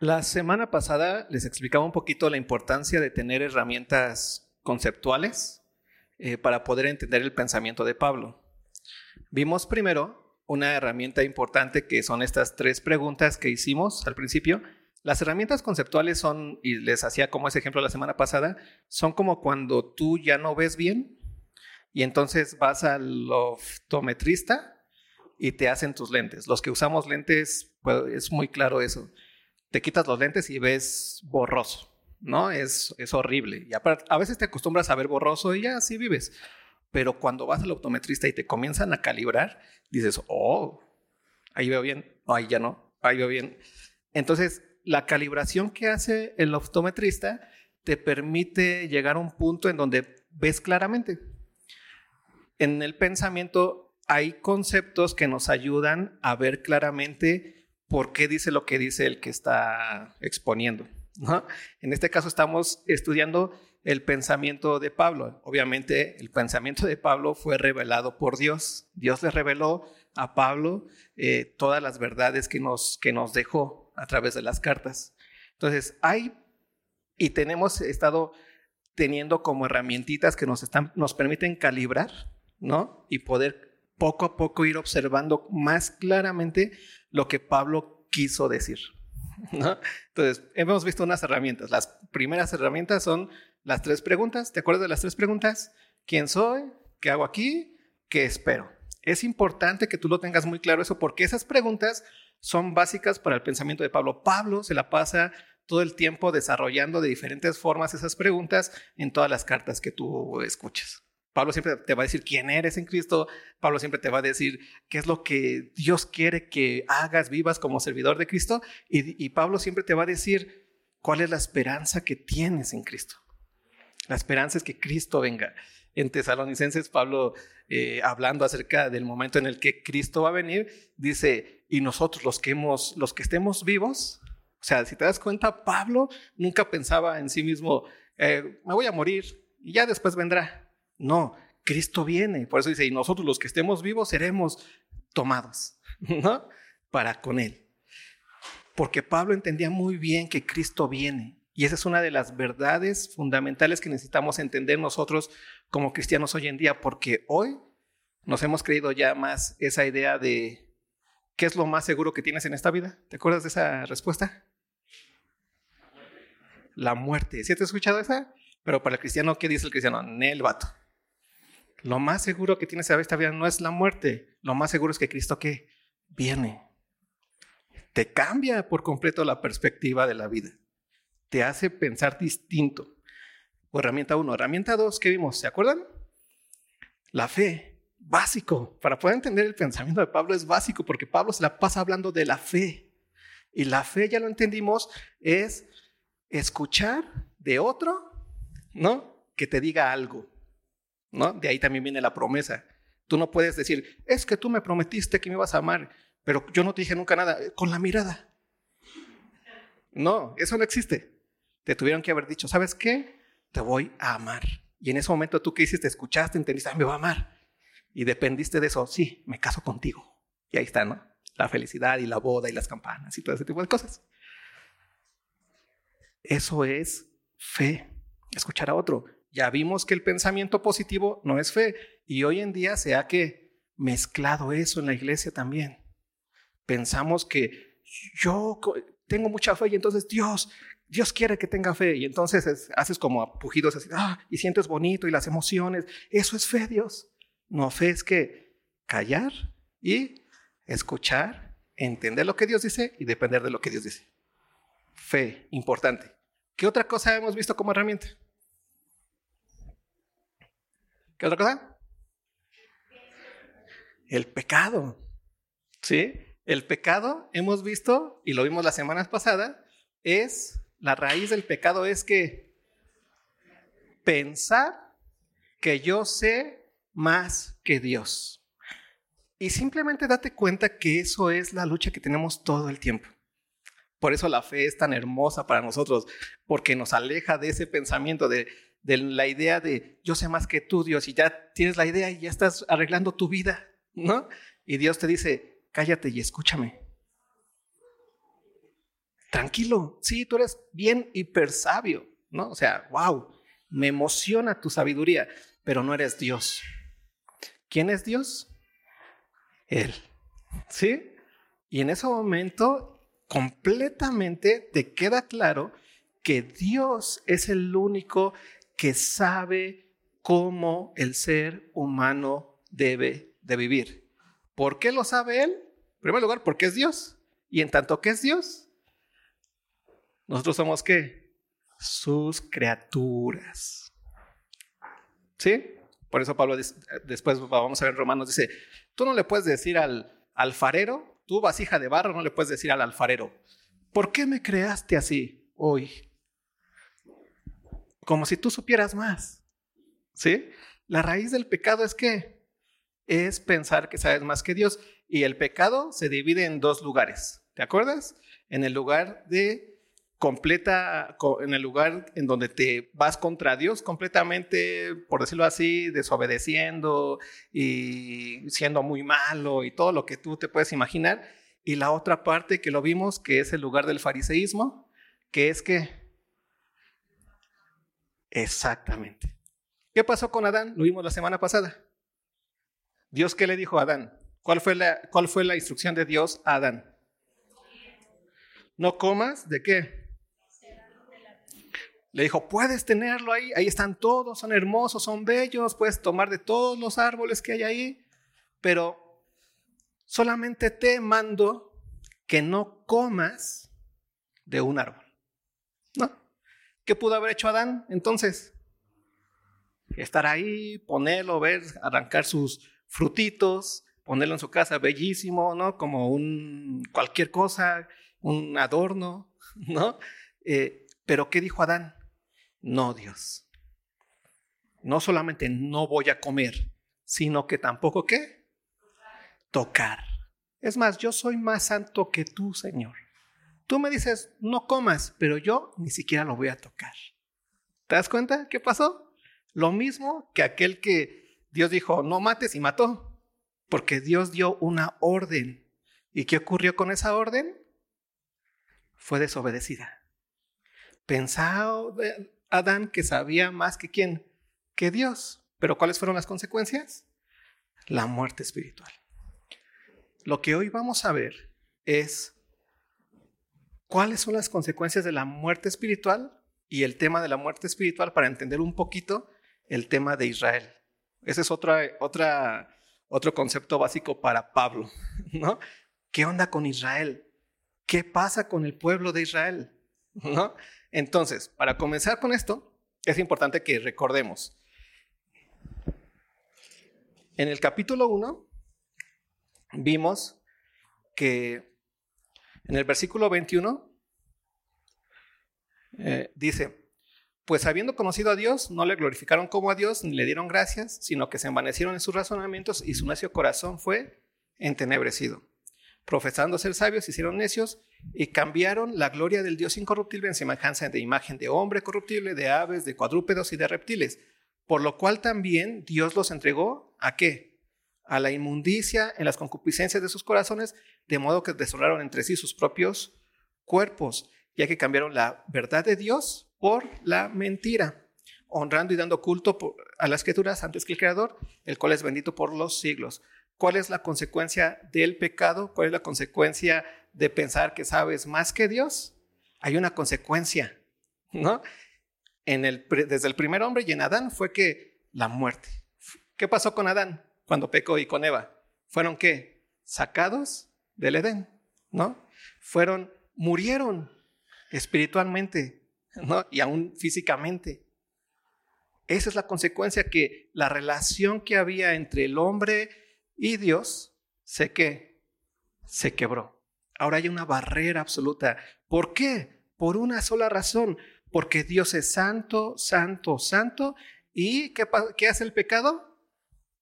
La semana pasada les explicaba un poquito la importancia de tener herramientas conceptuales eh, para poder entender el pensamiento de Pablo. Vimos primero una herramienta importante que son estas tres preguntas que hicimos al principio. Las herramientas conceptuales son, y les hacía como ese ejemplo la semana pasada, son como cuando tú ya no ves bien y entonces vas al optometrista y te hacen tus lentes. Los que usamos lentes, pues, es muy claro eso te quitas los lentes y ves borroso, ¿no? Es, es horrible. Y a veces te acostumbras a ver borroso y ya así vives. Pero cuando vas al optometrista y te comienzan a calibrar, dices, oh, ahí veo bien, ahí ya no, ahí veo bien. Entonces, la calibración que hace el optometrista te permite llegar a un punto en donde ves claramente. En el pensamiento hay conceptos que nos ayudan a ver claramente por qué dice lo que dice el que está exponiendo. En este caso estamos estudiando el pensamiento de Pablo. Obviamente el pensamiento de Pablo fue revelado por Dios. Dios le reveló a Pablo eh, todas las verdades que nos, que nos dejó a través de las cartas. Entonces hay y tenemos estado teniendo como herramientitas que nos, están, nos permiten calibrar, ¿no? Y poder poco a poco ir observando más claramente lo que Pablo quiso decir. Entonces, hemos visto unas herramientas. Las primeras herramientas son las tres preguntas. ¿Te acuerdas de las tres preguntas? ¿Quién soy? ¿Qué hago aquí? ¿Qué espero? Es importante que tú lo tengas muy claro eso porque esas preguntas son básicas para el pensamiento de Pablo. Pablo se la pasa todo el tiempo desarrollando de diferentes formas esas preguntas en todas las cartas que tú escuchas. Pablo siempre te va a decir quién eres en Cristo. Pablo siempre te va a decir qué es lo que Dios quiere que hagas, vivas como servidor de Cristo. Y, Pablo siempre te va a decir cuál es la esperanza que tienes en Cristo. La esperanza es que Cristo venga. En Tesalonicenses, Pablo, eh, hablando acerca del momento en el que Cristo va a venir, dice, y nosotros los que, hemos, los que estemos vivos, o sea, si te das cuenta, Pablo nunca pensaba en sí mismo, eh, me voy a morir y ya después vendrá. No, Cristo viene. Por eso dice, y nosotros los que estemos vivos seremos tomados, ¿no? Para con Él. Porque Pablo entendía muy bien que Cristo viene. Y esa es una de las verdades fundamentales que necesitamos entender nosotros como cristianos hoy en día, porque hoy nos hemos creído ya más esa idea de qué es lo más seguro que tienes en esta vida. ¿Te acuerdas de esa respuesta? La muerte. ¿Sí te has escuchado esa? Pero para el cristiano, ¿qué dice el cristiano? Nel vato. Lo más seguro que tienes esta vida no es la muerte. Lo más seguro es que Cristo que viene. Te cambia por completo la perspectiva de la vida. Te hace pensar distinto. herramienta uno. Herramienta dos, ¿qué vimos? ¿Se acuerdan? La fe. Básico. Para poder entender el pensamiento de Pablo es básico porque Pablo se la pasa hablando de la fe. Y la fe, ya lo entendimos, es escuchar de otro, ¿no? Que te diga algo. De ahí también viene la promesa. Tú no puedes decir, es que tú me prometiste que me ibas a amar, pero yo no te dije nunca nada, con la mirada. No, eso no existe. Te tuvieron que haber dicho, ¿sabes qué? Te voy a amar. Y en ese momento tú que hiciste, escuchaste, entendiste, ah, me va a amar. Y dependiste de eso, sí, me caso contigo. Y ahí está, ¿no? La felicidad y la boda y las campanas y todo ese tipo de cosas. Eso es fe, escuchar a otro. Ya vimos que el pensamiento positivo no es fe y hoy en día se ha que mezclado eso en la iglesia también. Pensamos que yo tengo mucha fe y entonces Dios, Dios quiere que tenga fe y entonces haces como apujidos así, ah, y sientes bonito y las emociones. Eso es fe, Dios. No, fe es que callar y escuchar, entender lo que Dios dice y depender de lo que Dios dice. Fe, importante. ¿Qué otra cosa hemos visto como herramienta? ¿Qué otra cosa? El pecado. ¿Sí? El pecado, hemos visto, y lo vimos las semanas pasadas, es, la raíz del pecado es que pensar que yo sé más que Dios. Y simplemente date cuenta que eso es la lucha que tenemos todo el tiempo. Por eso la fe es tan hermosa para nosotros, porque nos aleja de ese pensamiento de de la idea de yo sé más que tú, Dios, y ya tienes la idea y ya estás arreglando tu vida, ¿no? Y Dios te dice, cállate y escúchame. tranquilo, sí, tú eres bien hiper sabio, ¿no? O sea, wow, me emociona tu sabiduría, pero no eres Dios. ¿Quién es Dios? Él. ¿Sí? Y en ese momento completamente te queda claro que Dios es el único que sabe cómo el ser humano debe de vivir. ¿Por qué lo sabe Él? En primer lugar, porque es Dios. Y en tanto que es Dios, nosotros somos qué? Sus criaturas. ¿Sí? Por eso Pablo después vamos a ver Romanos dice, tú no le puedes decir al alfarero, tú vasija de barro, no le puedes decir al alfarero, ¿por qué me creaste así hoy? Como si tú supieras más. ¿Sí? La raíz del pecado es que es pensar que sabes más que Dios y el pecado se divide en dos lugares. ¿Te acuerdas? En el lugar de completa, en el lugar en donde te vas contra Dios completamente, por decirlo así, desobedeciendo y siendo muy malo y todo lo que tú te puedes imaginar. Y la otra parte que lo vimos, que es el lugar del fariseísmo, que es que... Exactamente. ¿Qué pasó con Adán? Lo vimos la semana pasada. Dios, ¿qué le dijo a Adán? ¿Cuál fue la, instrucción de Dios a Adán? No comas de qué? Le dijo, puedes tenerlo ahí, ahí están todos, son hermosos, son bellos, puedes tomar de todos los árboles que hay ahí, pero solamente te mando que no comas de un árbol. ¿Qué pudo haber hecho Adán entonces? Estar ahí, ponerlo, ver, arrancar sus frutitos, ponerlo en su casa bellísimo, ¿no? Como un cualquier cosa, un adorno, ¿no? Eh, pero ¿qué dijo Adán? No, Dios. No solamente no voy a comer, sino que tampoco qué? Tocar. Es más, yo soy más santo que tú, Señor. Tú me dices, no comas, pero yo ni siquiera lo voy a tocar. ¿Te das cuenta qué pasó? Lo mismo que aquel que Dios dijo, no mates y mató, porque Dios dio una orden. ¿Y qué ocurrió con esa orden? fue desobedecida. Pensaba Adán que sabía más que quién, que Dios. Pero ¿cuáles fueron las consecuencias? La muerte espiritual. Lo que hoy vamos a ver es cuáles son las consecuencias de la muerte espiritual y el tema de la muerte espiritual para entender un poquito el tema de Israel. Ese es otra, otra, otro concepto básico para Pablo, ¿no? ¿Qué onda con Israel? ¿Qué pasa con el pueblo de Israel? ¿No? Entonces, para comenzar con esto, es importante que recordemos. En el capítulo 1 vimos que en el versículo 21 eh, dice, pues habiendo conocido a Dios, no le glorificaron como a Dios, ni le dieron gracias, sino que se envanecieron en sus razonamientos y su necio corazón fue entenebrecido profesando ser sabios, hicieron necios y cambiaron la gloria del Dios incorruptible en semejanza de imagen de hombre corruptible, de aves, de cuadrúpedos y de reptiles, por lo cual también Dios los entregó a qué? A la inmundicia en las concupiscencias de sus corazones, de modo que deshonraron entre sí sus propios cuerpos, ya que cambiaron la verdad de Dios por la mentira, honrando y dando culto a las escrituras antes que el Creador, el cual es bendito por los siglos. ¿Cuál es la consecuencia del pecado? ¿Cuál es la consecuencia de pensar que sabes más que Dios? Hay una consecuencia, ¿no? Desde el primer hombre y en Adán fue que la muerte. ¿Qué pasó con Adán cuando pecó y con Eva? Fueron qué? Sacados del Edén, ¿no? Fueron, murieron espiritualmente, ¿no? Y aún físicamente. Esa es la consecuencia que la relación que había entre el hombre y Dios sé que se quebró. Ahora hay una barrera absoluta. ¿Por qué? Por una sola razón. Porque Dios es santo, santo, santo. ¿Y qué, qué hace el pecado?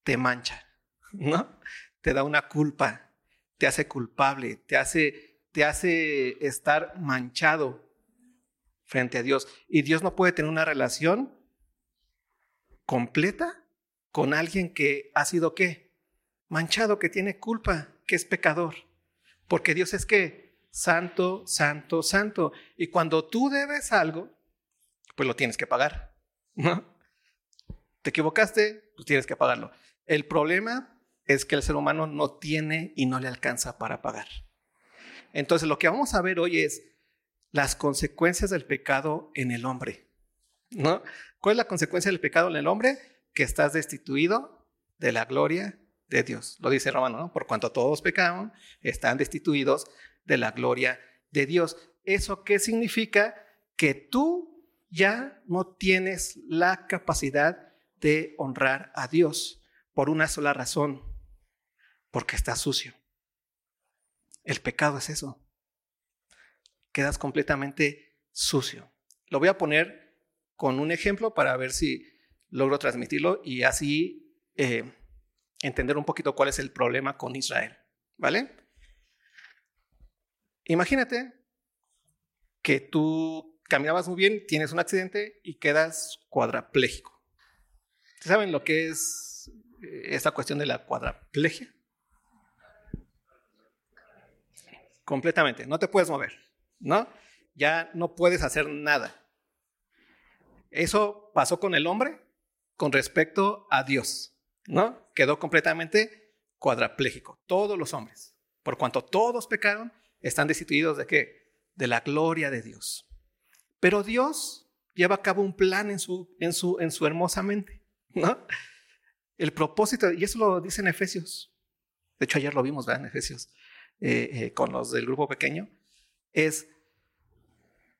Te mancha, ¿no? Te da una culpa, te hace culpable, te hace, te hace estar manchado frente a Dios. Y Dios no puede tener una relación completa con alguien que ha sido qué? manchado, que tiene culpa, que es pecador. Porque Dios es que santo, santo, santo. Y cuando tú debes algo, pues lo tienes que pagar, ¿no? Te equivocaste, pues tienes que pagarlo. El problema es que el ser humano no tiene y no le alcanza para pagar. Entonces, lo que vamos a ver hoy es las consecuencias del pecado en el hombre. ¿no? ¿Cuál es la consecuencia del pecado en el hombre? Que estás destituido de la gloria de Dios. Lo dice Romano, ¿no? Por cuanto todos pecaron, están destituidos de la gloria de Dios. ¿Eso qué significa? Que tú ya no tienes la capacidad de honrar a Dios por una sola razón, porque estás sucio. El pecado es eso. Quedas completamente sucio. Lo voy a poner con un ejemplo para ver si logro transmitirlo y así eh, entender un poquito cuál es el problema con Israel. ¿Vale? Imagínate que tú caminabas muy bien, tienes un accidente y quedas cuadraplégico. ¿Saben lo que es esta cuestión de la cuadraplegia? Completamente, no te puedes mover, ¿no? Ya no puedes hacer nada. Eso pasó con el hombre con respecto a Dios, ¿no? Quedó completamente cuadraplégico, todos los hombres. Por cuanto todos pecaron, están destituidos de qué? De la gloria de Dios. Pero Dios lleva a cabo un plan en su, en su, en su hermosa mente, ¿no? El propósito, y eso lo dice en Efesios. De hecho, ayer lo vimos, ¿verdad? En Efesios, eh, eh, con los del grupo pequeño. Es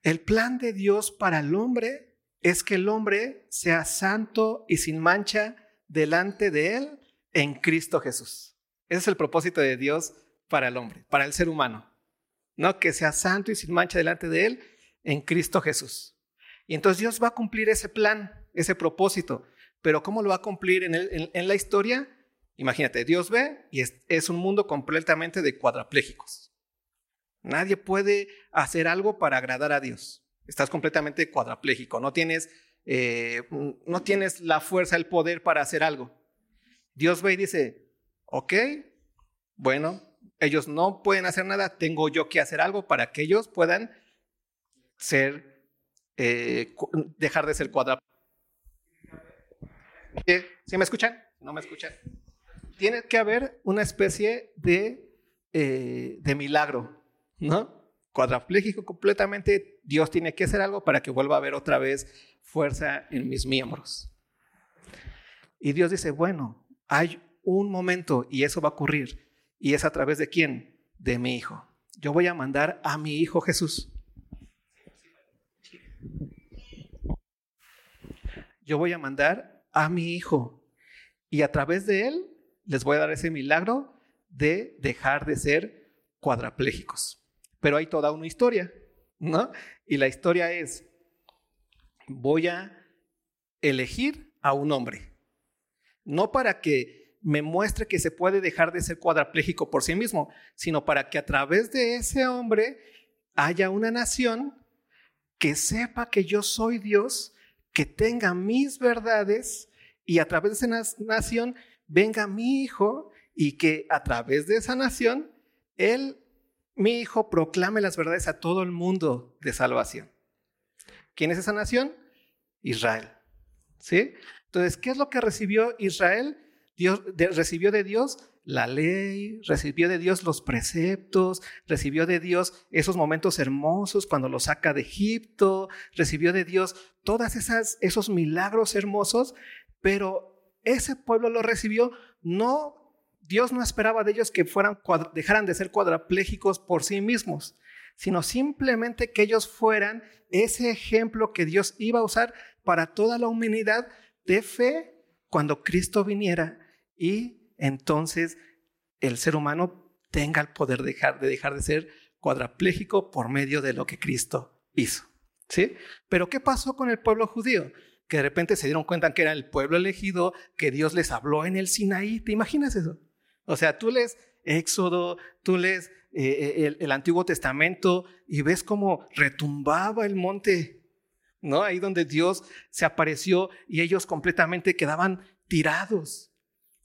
el plan de Dios para el hombre es que el hombre sea santo y sin mancha delante de él en Cristo Jesús. Ese es el propósito de Dios para el hombre, para el ser humano. ¿no? Que sea santo y sin mancha delante de Él en Cristo Jesús. Y entonces Dios va a cumplir ese plan, ese propósito. Pero ¿cómo lo va a cumplir en, la historia? Imagínate, Dios ve y es, un mundo completamente de cuadraplégicos. Nadie puede hacer algo para agradar a Dios. Estás completamente cuadraplégico. No tienes, eh, no tienes la fuerza, el poder para hacer algo. Dios ve y dice, ok, bueno, ellos no pueden hacer nada, tengo yo que hacer algo para que ellos puedan ser, eh, dejar de ser cuadrados. ¿Sí me escuchan? ¿No me escuchan? Tiene que haber una especie de, eh, de milagro, ¿no? Cuadraplégico completamente, Dios tiene que hacer algo para que vuelva a haber otra vez fuerza en mis miembros. Y Dios dice, bueno, hay un momento y eso va a ocurrir ¿Y es a través de quién? De mi Hijo. Yo voy a mandar a mi Hijo Jesús. Yo voy a mandar a mi Hijo. Y a través de Él les voy a dar ese milagro de dejar de ser cuadraplégicos. Pero hay toda una historia, ¿no? Y la historia es, voy a elegir a un hombre. No para que me muestre que se puede dejar de ser cuadraplégico por sí mismo, sino para que a través de ese hombre haya una nación que sepa que yo soy Dios, que tenga mis verdades y a través de esa nación venga mi hijo y que a través de esa nación él, mi hijo, proclame las verdades a todo el mundo de salvación. ¿Quién es esa nación? Israel. ¿Sí? Entonces, ¿qué es lo que recibió Israel? Dios recibió de Dios la ley, recibió de Dios los preceptos, recibió de Dios esos momentos hermosos cuando lo saca de Egipto, recibió de Dios todas esas esos milagros hermosos, pero ese pueblo lo recibió no Dios no esperaba de ellos que fueran dejaran de ser cuadraplégicos por sí mismos, sino simplemente que ellos fueran ese ejemplo que Dios iba a usar para toda la humanidad de fe cuando Cristo viniera y entonces el ser humano tenga el poder de dejar, de dejar de ser cuadraplégico por medio de lo que Cristo hizo. ¿Sí? Pero ¿qué pasó con el pueblo judío? Que de repente se dieron cuenta que era el pueblo elegido, que Dios les habló en el Sinaí. ¿Te imaginas eso? O sea, tú lees Éxodo, tú lees eh, eh, el, Antiguo Testamento y ves cómo retumbaba el monte, ¿no? Ahí donde Dios se apareció y ellos completamente quedaban tirados.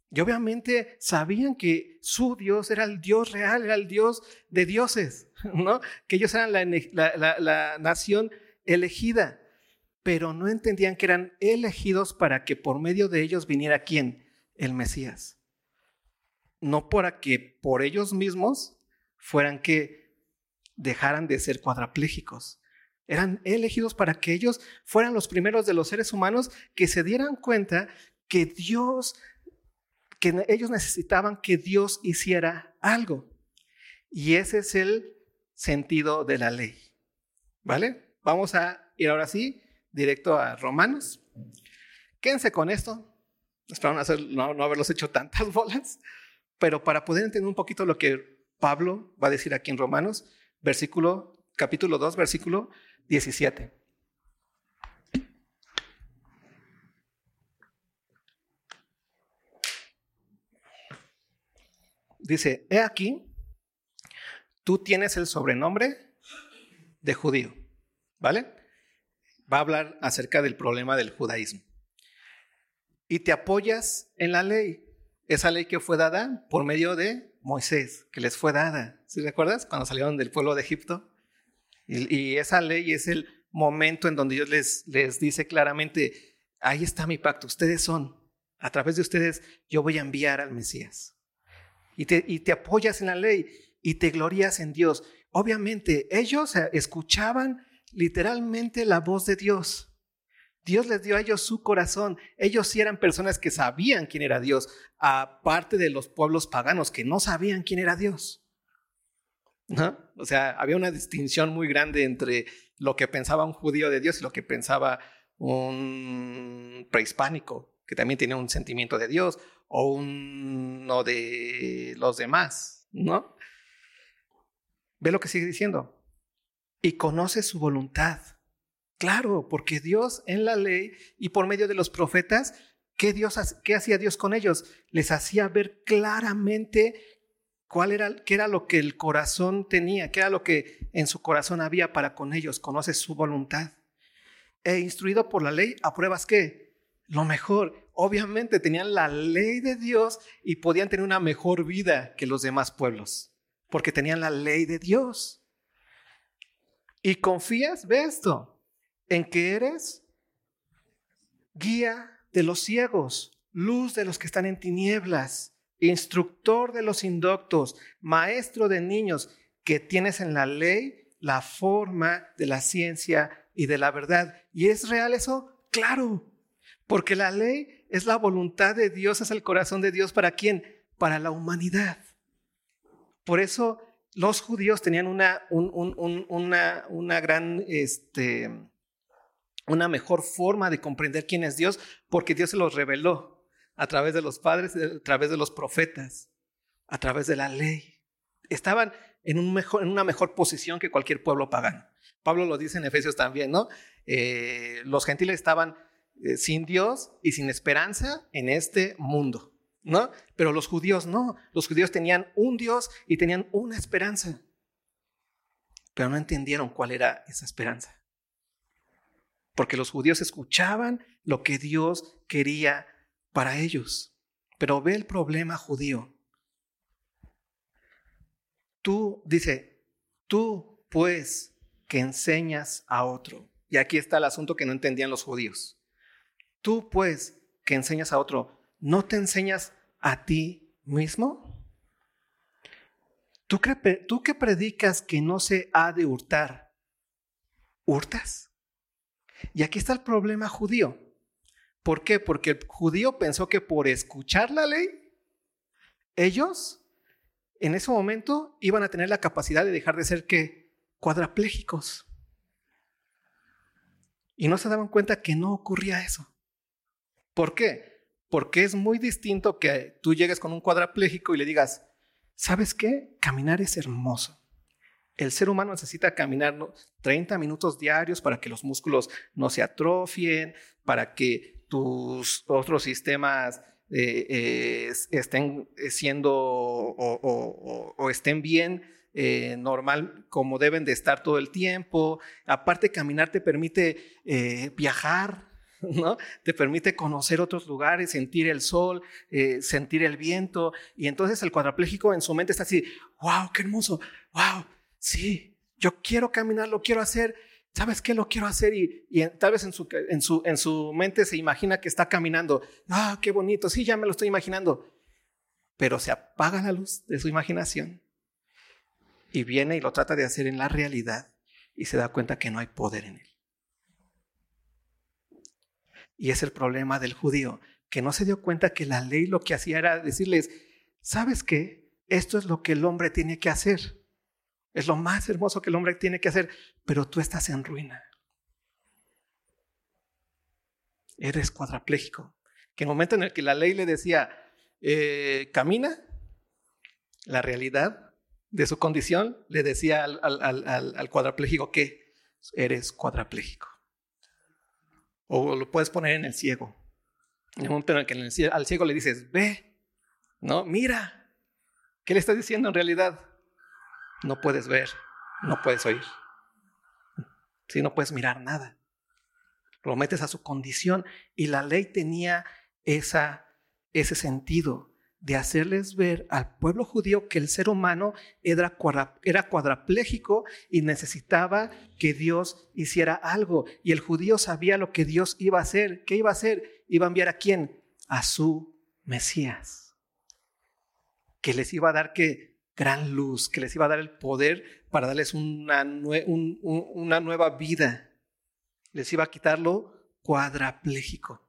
Y obviamente sabían que su Dios era el Dios real, era el Dios de dioses, ¿no? Que ellos eran la, nación elegida, pero no entendían que eran elegidos para que por medio de ellos viniera quién? El Mesías. No para que por ellos mismos fueran que dejaran de ser cuadraplégicos. Eran elegidos para que ellos fueran los primeros de los seres humanos que se dieran cuenta que Dios que ellos necesitaban que Dios hiciera algo. Y ese es el sentido de la ley. ¿Vale? Vamos a ir ahora sí directo a Romanos. Quédense con esto. Espero no, no haberlos hecho tantas bolas, pero para poder entender un poquito lo que Pablo va a decir aquí en Romanos, versículo, capítulo 2, versículo 17. Dice, he aquí, tú tienes el sobrenombre de judío, ¿vale? Va a hablar acerca del problema del judaísmo. Y te apoyas en la ley, esa ley que fue dada por medio de Moisés, que les fue dada. ¿Sí recuerdas? Cuando salieron del pueblo de Egipto. Y, esa ley es el momento en donde Dios les, les dice claramente, ahí está mi pacto, ustedes son, a través de ustedes yo voy a enviar al Mesías y te, apoyas en la ley y te glorías en Dios. Obviamente, ellos escuchaban literalmente la voz de Dios. Dios les dio a ellos su corazón. Ellos sí eran personas que sabían quién era Dios, aparte de los pueblos paganos que no sabían quién era Dios. ¿No? O sea, había una distinción muy grande entre lo que pensaba un judío de Dios y lo que pensaba un prehispánico, que también tenía un sentimiento de Dios, o uno de los demás, ¿no? Ve lo que sigue diciendo. Y conoce su voluntad. Claro, porque Dios en la ley y por medio de los profetas, ¿qué, Dios, qué hacía Dios con ellos? Les hacía ver claramente cuál era, qué era lo que el corazón tenía, qué era lo que en su corazón había para con ellos. Conoce su voluntad. E instruido por la ley, apruebas qué? Lo mejor obviamente tenían la ley de Dios y podían tener una mejor vida que los demás pueblos, porque tenían la ley de Dios. Y confías, ve esto, en que eres guía de los ciegos, luz de los que están en tinieblas, instructor de los indoctos, maestro de niños, que tienes en la ley la forma de la ciencia y de la verdad. ¿Y es real eso? Claro, porque la ley es la voluntad de Dios, es el corazón de Dios. ¿Para quién? Para la humanidad. Por eso los judíos tenían una, una, una gran, este, una mejor forma de comprender quién es Dios, porque Dios se los reveló a través de los padres, a través de los profetas, a través de la ley. Estaban en, un mejor, en una mejor posición que cualquier pueblo pagano. Pablo lo dice en Efesios también, ¿no? Eh, los gentiles estaban eh, sin Dios y sin esperanza en este mundo, ¿no? Pero los judíos no, los judíos tenían un Dios y tenían una esperanza, pero no entendieron cuál era esa esperanza. Porque los judíos escuchaban lo que Dios quería para ellos. Pero ve el problema judío. Tú, dice, tú pues que enseñas a otro. Y aquí está el asunto que no entendían los judíos. Tú, pues, que enseñas a otro, ¿no te enseñas a ti mismo? ¿Tú, que predicas que no se ha de hurtar, hurtas? Y aquí está el problema judío. ¿Por qué? Porque el judío pensó que por escuchar la ley, ellos en ese momento iban a tener la capacidad de dejar de ser que cuadraplégicos. Y no se daban cuenta que no ocurría eso. ¿Por qué? Porque es muy distinto que tú llegues con un cuadrapléjico y le digas, ¿sabes qué? Caminar es hermoso. El ser humano necesita caminar 30 minutos diarios para que los músculos no se atrofien, para que tus otros sistemas eh, eh, estén siendo o, estén bien eh, normal como deben de estar todo el tiempo. Aparte, caminar te permite viajar, ¿no? Te permite conocer otros lugares, sentir el sol, eh, sentir el viento. Y entonces el cuadrapléjico en su mente está así, wow, qué hermoso, wow, sí, yo quiero caminar, lo quiero hacer. ¿Sabes qué lo quiero hacer? Y, tal vez en su, en, su, en su mente se imagina que está caminando. Ah, qué bonito, sí, ya me lo estoy imaginando. Pero se apaga la luz de su imaginación y viene y lo trata de hacer en la realidad y se da cuenta que no hay poder en él. Y es el problema del judío, que no se dio cuenta que la ley lo que hacía era decirles, ¿sabes qué? Esto es lo que el hombre tiene que hacer. Es lo más hermoso que el hombre tiene que hacer, pero tú estás en ruina. Eres cuadraplégico. Que el momento en el que la ley le decía, eh, camina, la realidad de su condición le decía al, al cuadrapléjico que eres cuadrapléjico. O lo puedes poner en el ciego. En el momento en el que al ciego le dices, ve, no, mira. ¿Qué le estás diciendo en realidad? No puedes ver, no puedes oír. Si no puedes mirar nada. Lo metes a su condición y la ley tenía esa, ese sentido de hacerles ver al pueblo judío que el ser humano era, era cuadraplégico y necesitaba que Dios hiciera algo. Y el judío sabía lo que Dios iba a hacer. ¿Qué iba a hacer? Iba a enviar a quién? A su Mesías. Que les iba a dar que gran luz, que les iba a dar el poder para darles una, una nueva vida. Les iba a quitarlo cuadraplégico.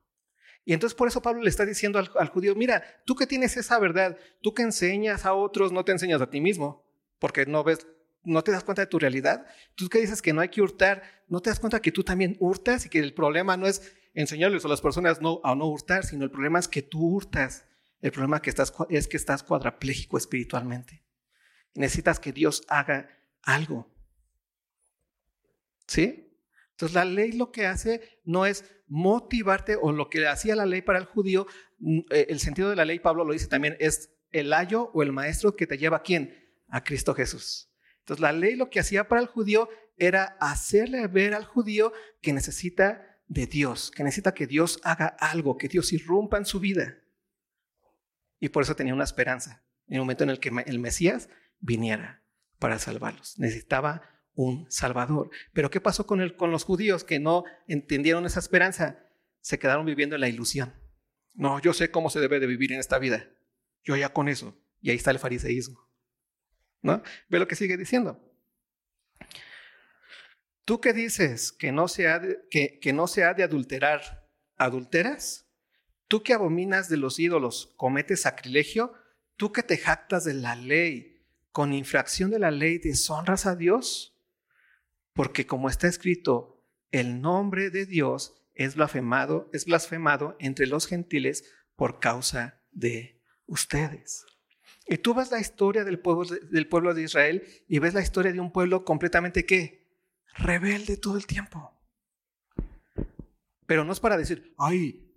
Y entonces por eso Pablo le está diciendo al, judío, mira, tú que tienes esa verdad, tú que enseñas a otros, no te enseñas a ti mismo, porque no ves, no te das cuenta de tu realidad. Tú que dices que no hay que hurtar, no te das cuenta que tú también hurtas y que el problema no es enseñarles a las personas no, a no hurtar, sino el problema es que tú hurtas. El problema que estás, es que estás cuadrapléjico espiritualmente. Necesitas que Dios haga algo. ¿Sí? Entonces la ley lo que hace no es motivarte o lo que hacía la ley para el judío, mm, eh, el sentido de la ley, Pablo lo dice también, es el ayo o el maestro que te lleva a quién? A Cristo Jesús. Entonces la ley lo que hacía para el judío era hacerle ver al judío que necesita de Dios, que necesita que Dios haga algo, que Dios irrumpa en su vida. Y por eso tenía una esperanza en el momento en el que el Mesías viniera para salvarlos. Necesitaba un Salvador. Pero ¿qué pasó con, el, con los judíos que no entendieron esa esperanza? Se quedaron viviendo en la ilusión. No, yo sé cómo se debe de vivir en esta vida. Yo ya con eso. Y ahí está el fariseísmo. ¿No? Ve lo que sigue diciendo. Tú que dices que no se ha que, que no se ha de adulterar, ¿adulteras? Tú que abominas de los ídolos, cometes sacrilegio. Tú que te jactas de la ley, con infracción de la ley deshonras a Dios porque como está escrito, el nombre de Dios es blasfemado, es blasfemado entre los gentiles por causa de ustedes. Y tú ves la historia del pueblo, del pueblo de Israel y ves la historia de un pueblo completamente que rebelde todo el tiempo. Pero no es para decir, ay,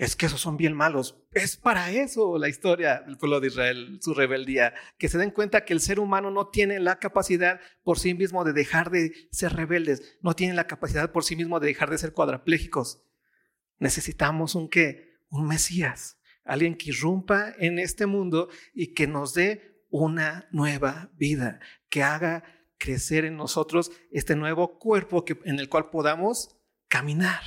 es que esos son bien malos. Es para eso la historia del pueblo de Israel, su rebeldía, que se den cuenta que el ser humano no tiene la capacidad por sí mismo de dejar de ser rebeldes, no tiene la capacidad por sí mismo de dejar de ser cuadraplégicos. Necesitamos un qué? Un Mesías, alguien que irrumpa en este mundo y que nos dé una nueva vida, que haga crecer en nosotros este nuevo cuerpo que, en el cual podamos caminar,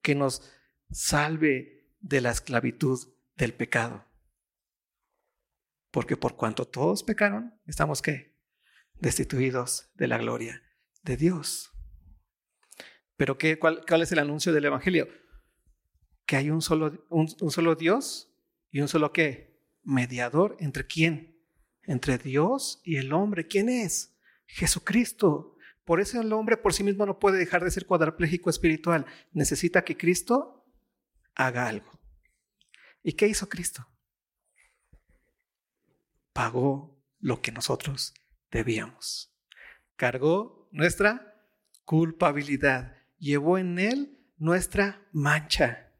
que nos salve de la esclavitud del pecado. Porque por cuanto todos pecaron, estamos qué? Destituidos de la gloria de Dios. Pero qué, cuál, es el anuncio del Evangelio? Que hay un solo, un, solo Dios y un solo qué? Mediador entre quién? Entre Dios y el hombre. ¿Quién es? Jesucristo. Por eso el hombre por sí mismo no puede dejar de ser cuadrapléjico espiritual. Necesita que Cristo haga algo. ¿Y qué hizo Cristo? Pagó lo que nosotros debíamos. Cargó nuestra culpabilidad. Llevó en él nuestra mancha.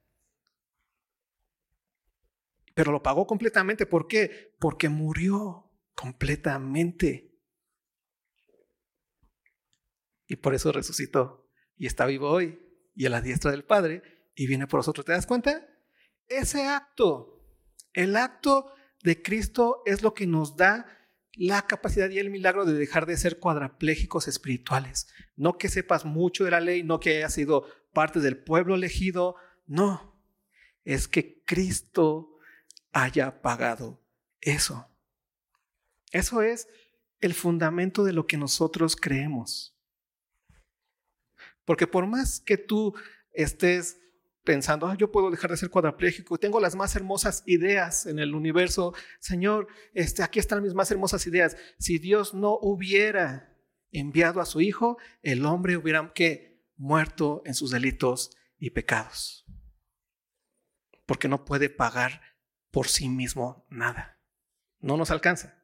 Pero lo pagó completamente. ¿Por qué? Porque murió completamente. Y por eso resucitó. Y está vivo hoy. y a la diestra del Padre y viene por nosotros. ¿Te das cuenta? Ese acto, el acto de Cristo es lo que nos da la capacidad y el milagro de dejar de ser cuadraplégicos espirituales. No que sepas mucho de la ley, no que hayas sido parte del pueblo elegido, no. Es que Cristo haya pagado eso. Eso es el fundamento de lo que nosotros creemos. Porque por más que tú estés pensando, yo puedo dejar de ser cuadraplégico, tengo las más hermosas ideas en el universo, Señor, este, aquí están mis más hermosas ideas. Si Dios no hubiera enviado a su Hijo, el hombre hubiera muerto en sus delitos y pecados. Porque no puede pagar por sí mismo nada. No nos alcanza.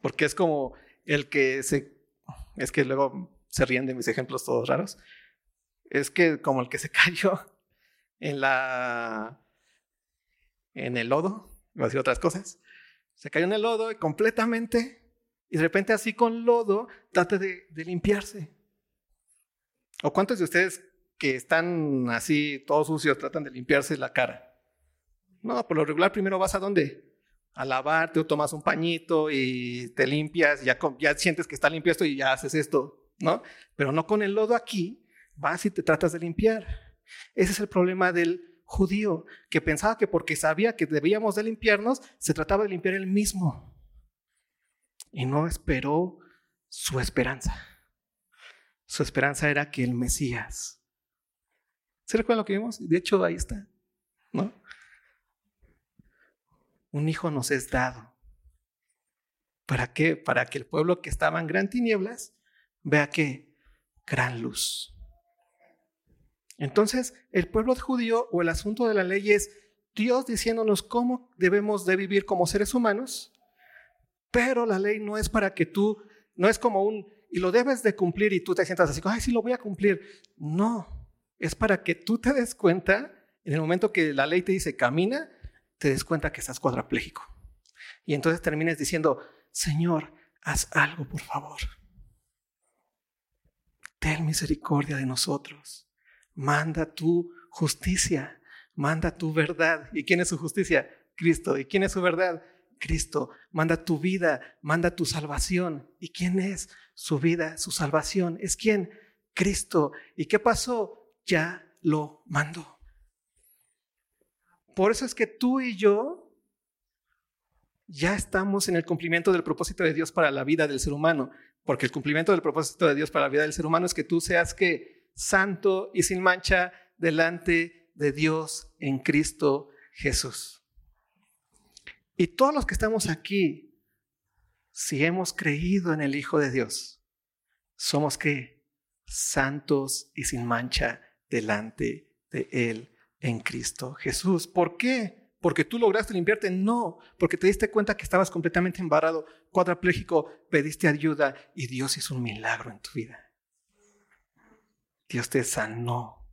Porque es como el que se... Es que luego se ríen de mis ejemplos todos raros. Es que como el que se cayó en la en el lodo, voy a decir otras cosas. Se cayó en el lodo completamente y de repente así con lodo trata de, de limpiarse. ¿O cuántos de ustedes que están así todos sucios tratan de limpiarse la cara? No, por lo regular primero vas a dónde? A lavarte o tomas un pañito y te limpias, ya, ya sientes que está limpio esto y ya haces esto, ¿no? Pero no con el lodo aquí, vas y te tratas de limpiar. Ese es el problema del judío, que pensaba que porque sabía que debíamos de limpiarnos, se trataba de limpiar él mismo. Y no esperó su esperanza. Su esperanza era que el Mesías. ¿Se recuerdan lo que vimos? De hecho, ahí está, ¿no? Un hijo nos es dado. ¿Para qué? Para que el pueblo que estaba en gran tinieblas vea que gran luz. Entonces, el pueblo judío o el asunto de la ley es Dios diciéndonos cómo debemos de vivir como seres humanos, pero la ley no es para que tú, no es como un, y lo debes de cumplir y tú te sientas así, ay, sí, lo voy a cumplir. No, es para que tú te des cuenta, en el momento que la ley te dice camina, te des cuenta que estás cuadraplégico. Y entonces termines diciendo, Señor, haz algo, por favor. Ten misericordia de nosotros manda tu justicia, manda tu verdad. ¿Y quién es su justicia? Cristo. ¿Y quién es su verdad? Cristo. Manda tu vida, manda tu salvación. ¿Y quién es su vida, su salvación? ¿Es quién? Cristo. ¿Y qué pasó? Ya lo mandó. Por eso es que tú y yo ya estamos en el cumplimiento del propósito de Dios para la vida del ser humano, porque el cumplimiento del propósito de Dios para la vida del ser humano es que tú seas que santo y sin mancha delante de Dios en Cristo Jesús. Y todos los que estamos aquí, si hemos creído en el Hijo de Dios, somos que santos y sin mancha delante de Él en Cristo Jesús. ¿Por qué? ¿Porque tú lograste limpiarte? No, porque te diste cuenta que estabas completamente embarrado, cuadrapléjico, pediste ayuda y Dios hizo un milagro en tu vida. Dios te sanó.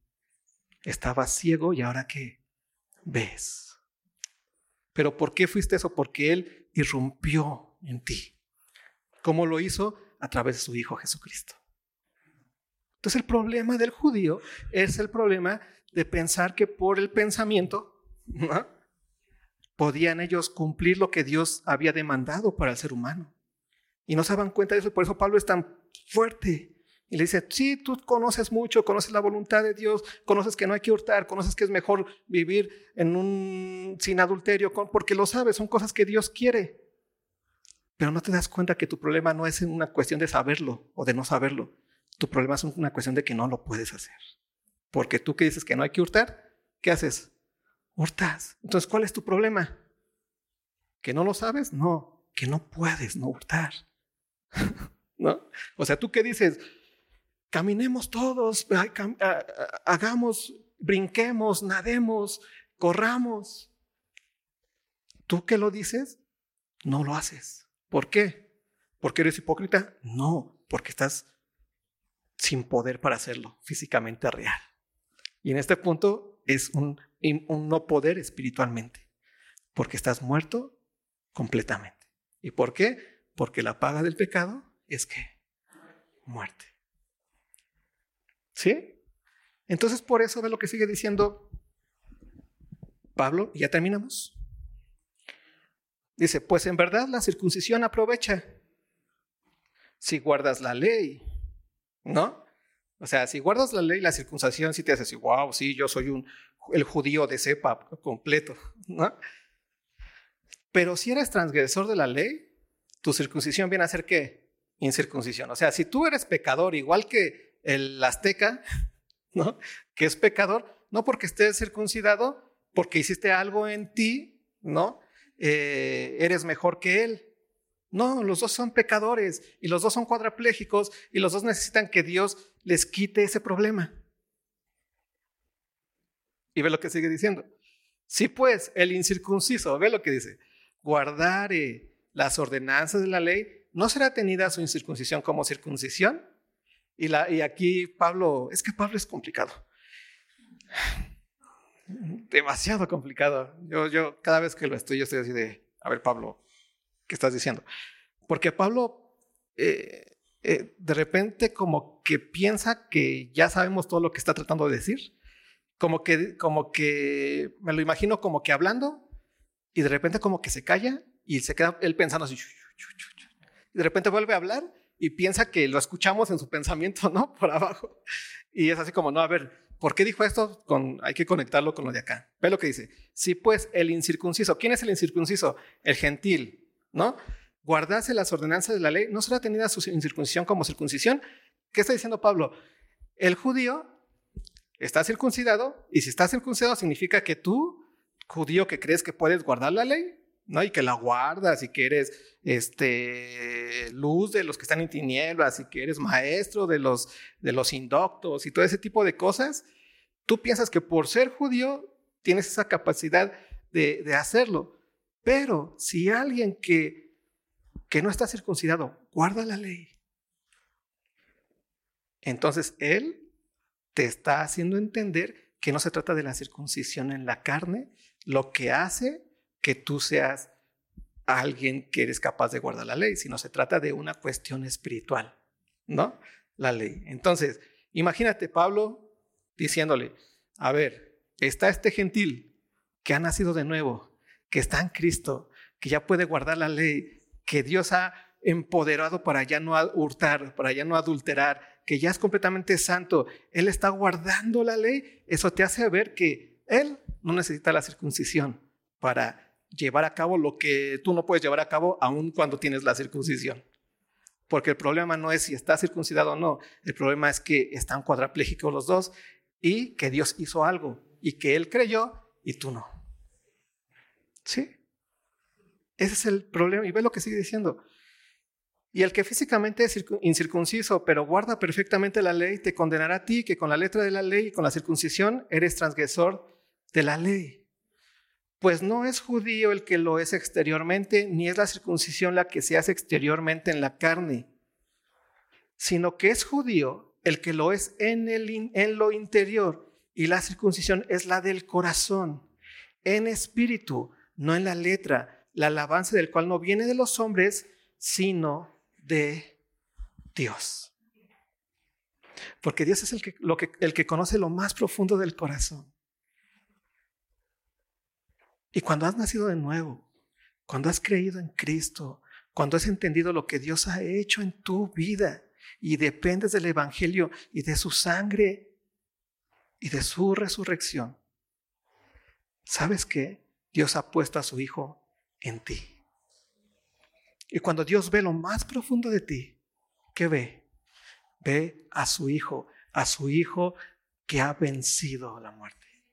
Estabas ciego y ahora qué? Ves. Pero ¿por qué fuiste eso? Porque Él irrumpió en ti. ¿Cómo lo hizo? A través de su Hijo Jesucristo. Entonces el problema del judío es el problema de pensar que por el pensamiento podían ellos cumplir lo que Dios había demandado para el ser humano. Y no se daban cuenta de eso, por eso Pablo es tan fuerte y le dice, sí, tú conoces mucho, conoces la voluntad de Dios, conoces que no hay que hurtar, conoces que es mejor vivir en un, sin adulterio, porque lo sabes, son cosas que Dios quiere. Pero no te das cuenta que tu problema no es una cuestión de saberlo o de no saberlo. Tu problema es una cuestión de que no lo puedes hacer. Porque tú que dices que no hay que hurtar, ¿qué haces? Hurtas. Entonces, ¿cuál es tu problema? ¿Que no lo sabes? No, que no puedes no hurtar. ¿No? O sea, tú qué dices, Caminemos todos, hagamos, brinquemos, nademos, corramos. ¿Tú qué lo dices? No lo haces. ¿Por qué? ¿Porque eres hipócrita? No, porque estás sin poder para hacerlo, físicamente real. Y en este punto es un, un no poder espiritualmente, porque estás muerto completamente. ¿Y por qué? Porque la paga del pecado es que muerte. ¿Sí? Entonces, por eso ve lo que sigue diciendo Pablo, y ya terminamos. Dice, pues en verdad la circuncisión aprovecha si guardas la ley, ¿no? O sea, si guardas la ley, la circuncisión sí te hace así, wow, sí, yo soy un, el judío de cepa completo, ¿no? Pero si eres transgresor de la ley, tu circuncisión viene a ser qué? Incircuncisión. O sea, si tú eres pecador igual que el azteca, ¿no? Que es pecador, no porque estés circuncidado, porque hiciste algo en ti, ¿no? Eh, eres mejor que él. No, los dos son pecadores y los dos son cuadraplégicos y los dos necesitan que Dios les quite ese problema. Y ve lo que sigue diciendo. Si pues el incircunciso, ve lo que dice, guardare las ordenanzas de la ley, ¿no será tenida su incircuncisión como circuncisión? Y, la, y aquí Pablo, es que Pablo es complicado. Demasiado complicado. Yo, yo cada vez que lo estoy, yo estoy así de, a ver Pablo, ¿qué estás diciendo? Porque Pablo eh, eh, de repente como que piensa que ya sabemos todo lo que está tratando de decir. Como que, como que, me lo imagino como que hablando y de repente como que se calla y se queda él pensando así. Y de repente vuelve a hablar y piensa que lo escuchamos en su pensamiento, ¿no? Por abajo. Y es así como, no, a ver, ¿por qué dijo esto? Hay que conectarlo con lo de acá. Ve lo que dice. Sí, pues el incircunciso. ¿Quién es el incircunciso? El gentil, ¿no? Guardase las ordenanzas de la ley, ¿no será tenida su incircuncisión como circuncisión? ¿Qué está diciendo Pablo? El judío está circuncidado y si está circuncidado significa que tú, judío que crees que puedes guardar la ley, ¿no? Y que la guardas y que eres este, luz de los que están en tinieblas y que eres maestro de los, de los indoctos y todo ese tipo de cosas, tú piensas que por ser judío tienes esa capacidad de, de hacerlo. Pero si alguien que, que no está circuncidado guarda la ley, entonces él te está haciendo entender que no se trata de la circuncisión en la carne, lo que hace que tú seas alguien que eres capaz de guardar la ley, sino se trata de una cuestión espiritual, ¿no? La ley. Entonces, imagínate Pablo diciéndole, a ver, está este gentil que ha nacido de nuevo, que está en Cristo, que ya puede guardar la ley, que Dios ha empoderado para ya no hurtar, para ya no adulterar, que ya es completamente santo, Él está guardando la ley, eso te hace ver que Él no necesita la circuncisión para llevar a cabo lo que tú no puedes llevar a cabo aún cuando tienes la circuncisión. Porque el problema no es si está circuncidado o no, el problema es que están cuadraplégicos los dos y que Dios hizo algo y que Él creyó y tú no. ¿Sí? Ese es el problema y ve lo que sigue diciendo. Y el que físicamente es incircunciso, pero guarda perfectamente la ley, te condenará a ti, que con la letra de la ley y con la circuncisión eres transgresor de la ley. Pues no es judío el que lo es exteriormente, ni es la circuncisión la que se hace exteriormente en la carne, sino que es judío el que lo es en, lo interior, y la circuncisión es la del corazón, en espíritu, no en la letra, la alabanza del cual no viene de los hombres, sino de Dios. Porque Dios es el que, el que conoce lo más profundo del corazón. Y cuando has nacido de nuevo, cuando has creído en Cristo, cuando has entendido lo que Dios ha hecho en tu vida y dependes del Evangelio y de su sangre y de su resurrección, ¿sabes qué? Dios ha puesto a su Hijo en ti. Y cuando Dios ve lo más profundo de ti, ¿qué ve? Ve a su Hijo, a su Hijo que ha vencido la muerte,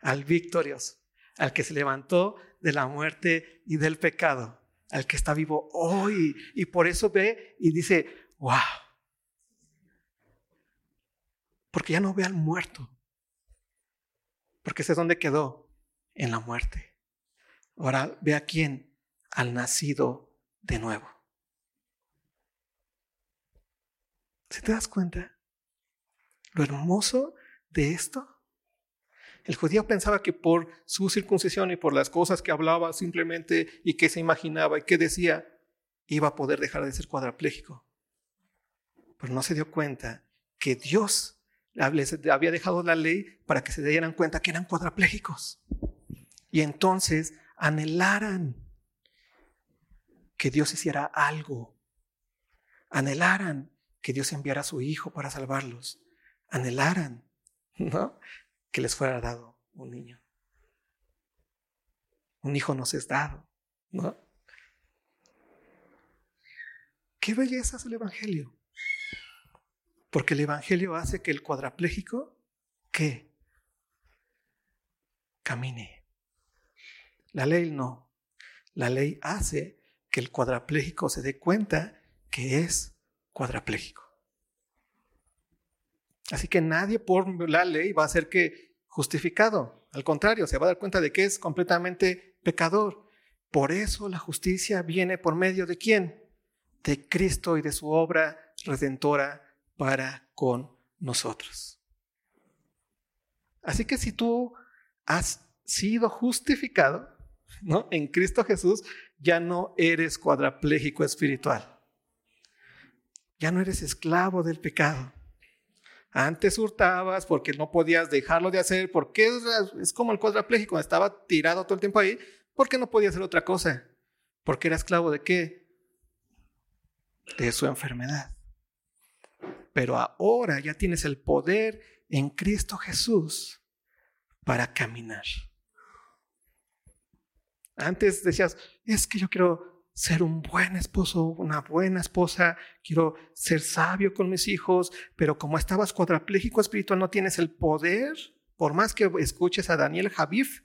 al victorioso al que se levantó de la muerte y del pecado, al que está vivo hoy. Y por eso ve y dice, wow. Porque ya no ve al muerto. Porque ese es donde quedó, en la muerte. Ahora ve a quién, al nacido de nuevo. ¿Se te das cuenta? Lo hermoso de esto el judío pensaba que por su circuncisión y por las cosas que hablaba simplemente y que se imaginaba y que decía, iba a poder dejar de ser cuadraplégico. Pero no se dio cuenta que Dios había dejado la ley para que se dieran cuenta que eran cuadraplégicos. Y entonces anhelaran que Dios hiciera algo. Anhelaran que Dios enviara a su Hijo para salvarlos. Anhelaran, ¿no? Que les fuera dado un niño. Un hijo nos es dado, ¿no? Qué belleza es el Evangelio. Porque el Evangelio hace que el cuadrapléjico, ¿qué? Camine. La ley no. La ley hace que el cuadrapléjico se dé cuenta que es cuadrapléjico. Así que nadie por la ley va a ser que justificado. Al contrario, se va a dar cuenta de que es completamente pecador. Por eso la justicia viene por medio de quién? De Cristo y de su obra redentora para con nosotros. Así que si tú has sido justificado, ¿no? En Cristo Jesús ya no eres cuadraplégico espiritual. Ya no eres esclavo del pecado. Antes hurtabas porque no podías dejarlo de hacer, porque es, como el cuadraplégico, estaba tirado todo el tiempo ahí, porque no podía hacer otra cosa. Porque era esclavo de qué? De su enfermedad. Pero ahora ya tienes el poder en Cristo Jesús para caminar. Antes decías, es que yo quiero ser un buen esposo, una buena esposa, quiero ser sabio con mis hijos, pero como estabas cuadraplégico espiritual no tienes el poder, por más que escuches a Daniel Javif,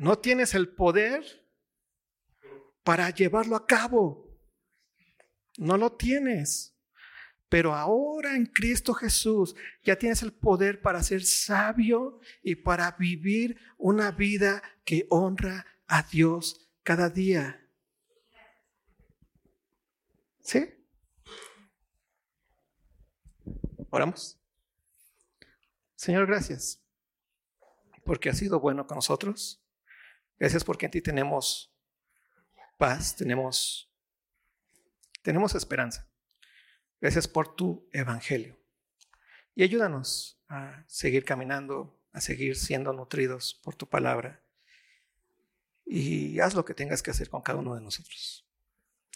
no tienes el poder para llevarlo a cabo. No lo tienes. Pero ahora en Cristo Jesús ya tienes el poder para ser sabio y para vivir una vida que honra a Dios cada día. ¿Sí? Oramos. Señor, gracias porque has sido bueno con nosotros. Gracias porque en ti tenemos paz, tenemos, tenemos esperanza. Gracias por tu evangelio. Y ayúdanos a seguir caminando, a seguir siendo nutridos por tu palabra. Y haz lo que tengas que hacer con cada uno de nosotros.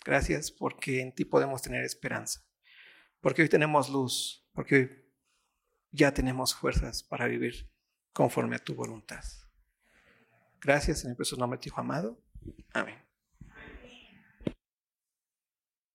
Gracias porque en ti podemos tener esperanza. Porque hoy tenemos luz. Porque hoy ya tenemos fuerzas para vivir conforme a tu voluntad. Gracias en el precioso nombre de tu Hijo amado. Amén.